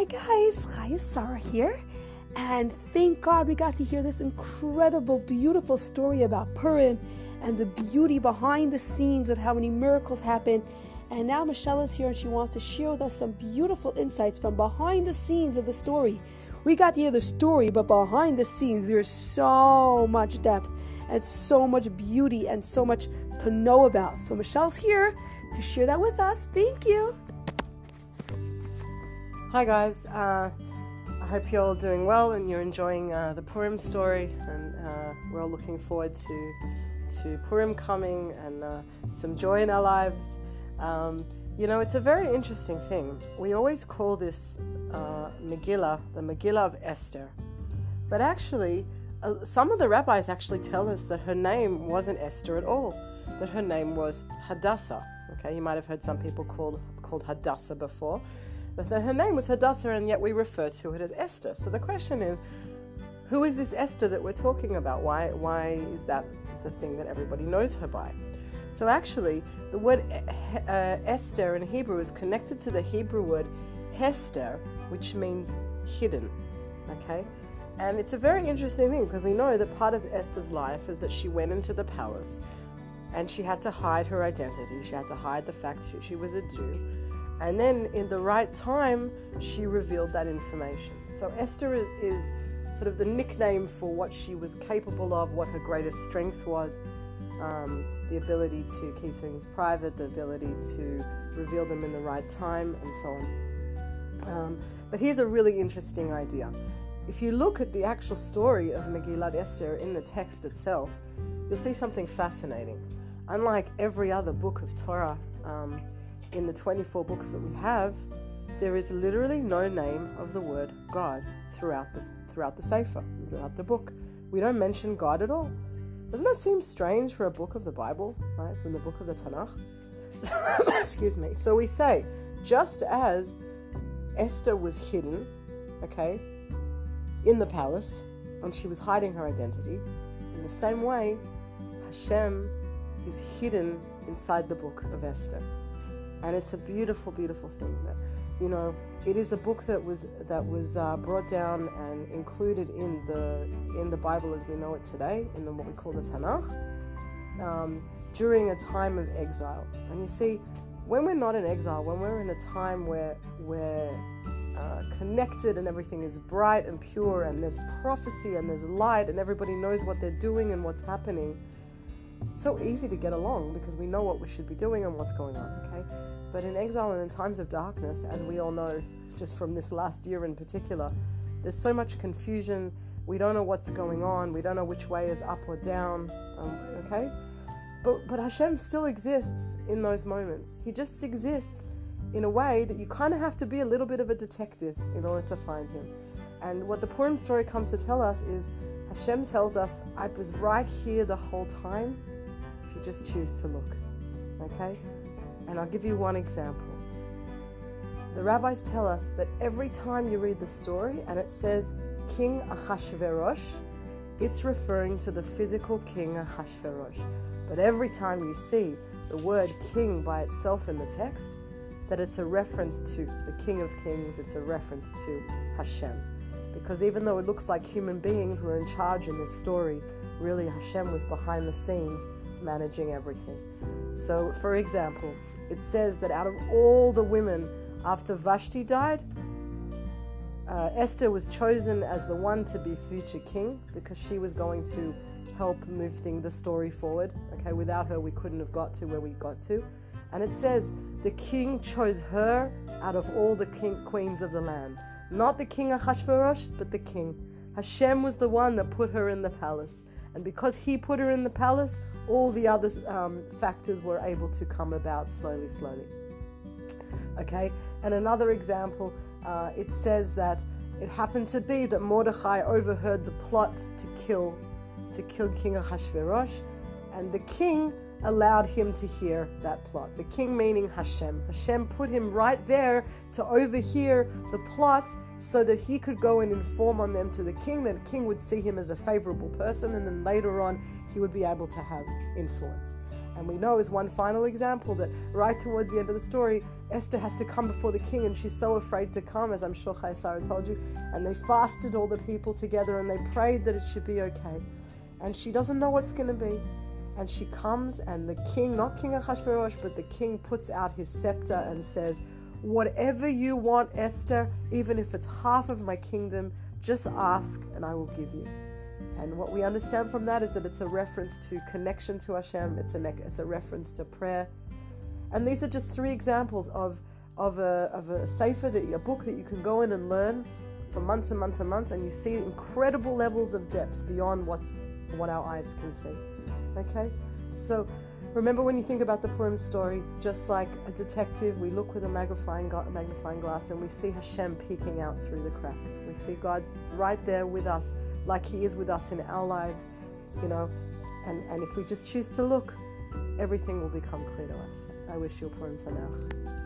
Hi guys, Chaya Sarah here, and thank God we got to hear this incredible, beautiful story about Purim and the beauty behind the scenes of how many miracles happen. And now Michelle is here and she wants to share with us some beautiful insights from behind the scenes of the story. We got to hear the story, but behind the scenes, there's so much depth and so much beauty and so much to know about. So Michelle's here to share that with us. Thank you. Hi guys, uh, I hope you're all doing well and you're enjoying uh, the Purim story, and uh, we're all looking forward to to Purim coming and uh, some joy in our lives. Um, you know, it's a very interesting thing. We always call this uh, Megillah the Megillah of Esther, but actually, uh, some of the rabbis actually tell us that her name wasn't Esther at all; that her name was Hadassah. Okay, you might have heard some people called called Hadassah before that her name was Hadassah, and yet we refer to it as Esther. So the question is, who is this Esther that we're talking about? Why, why is that the thing that everybody knows her by? So actually, the word uh, Esther in Hebrew is connected to the Hebrew word Hester, which means hidden. Okay? And it's a very interesting thing because we know that part of Esther's life is that she went into the palace and she had to hide her identity. She had to hide the fact that she was a Jew. And then, in the right time, she revealed that information. So, Esther is sort of the nickname for what she was capable of, what her greatest strength was um, the ability to keep things private, the ability to reveal them in the right time, and so on. Um, but here's a really interesting idea. If you look at the actual story of Megillat Esther in the text itself, you'll see something fascinating. Unlike every other book of Torah, um, in the 24 books that we have, there is literally no name of the word God throughout the, throughout the Sefer, throughout the book. We don't mention God at all. Doesn't that seem strange for a book of the Bible, right? From the book of the Tanakh? Excuse me. So we say, just as Esther was hidden, okay, in the palace, and she was hiding her identity, in the same way, Hashem is hidden inside the book of Esther and it's a beautiful, beautiful thing. That you know, it is a book that was that was uh, brought down and included in the in the Bible as we know it today, in the, what we call the Tanakh, um, during a time of exile. And you see, when we're not in exile, when we're in a time where we're uh, connected and everything is bright and pure, and there's prophecy and there's light, and everybody knows what they're doing and what's happening it's so easy to get along because we know what we should be doing and what's going on, okay? But in exile and in times of darkness, as we all know, just from this last year in particular, there's so much confusion. We don't know what's going on. We don't know which way is up or down, um, okay? But, but Hashem still exists in those moments. He just exists in a way that you kind of have to be a little bit of a detective in order to find him. And what the Purim story comes to tell us is Hashem tells us, I was right here the whole time if you just choose to look. Okay? And I'll give you one example. The rabbis tell us that every time you read the story and it says King Achashverosh, it's referring to the physical king Achashverosh. But every time you see the word king by itself in the text, that it's a reference to the King of Kings, it's a reference to Hashem. Because even though it looks like human beings were in charge in this story, really Hashem was behind the scenes managing everything. So, for example, it says that out of all the women after Vashti died, uh, Esther was chosen as the one to be future king because she was going to help move thing, the story forward. Okay, without her, we couldn't have got to where we got to. And it says the king chose her out of all the king, queens of the land. Not the king of Ahasuerus, but the king. Hashem was the one that put her in the palace. And because he put her in the palace, all the other um, factors were able to come about slowly, slowly. Okay, and another example, uh, it says that it happened to be that Mordechai overheard the plot to kill, to kill King of Ahasuerus, and the king allowed him to hear that plot. The king meaning Hashem. Hashem put him right there to overhear the plot so that he could go and inform on them to the king, that the king would see him as a favorable person, and then later on he would be able to have influence. And we know as one final example that right towards the end of the story, Esther has to come before the king and she's so afraid to come, as I'm sure Sarah told you. And they fasted all the people together and they prayed that it should be okay. And she doesn't know what's going to be. And she comes and the king, not King Ahasuerus, but the king puts out his scepter and says, Whatever you want, Esther, even if it's half of my kingdom, just ask and I will give you. And what we understand from that is that it's a reference to connection to Hashem, it's a, ne- it's a reference to prayer. And these are just three examples of, of, a, of a sefer, that, a book that you can go in and learn for months and months and months, and you see incredible levels of depth beyond what's, what our eyes can see. Okay? So remember when you think about the Purim story, just like a detective, we look with a magnifying, magnifying glass and we see Hashem peeking out through the cracks. We see God right there with us like He is with us in our lives, you know. And, and if we just choose to look, everything will become clear to us. I wish you a Purim Sameach.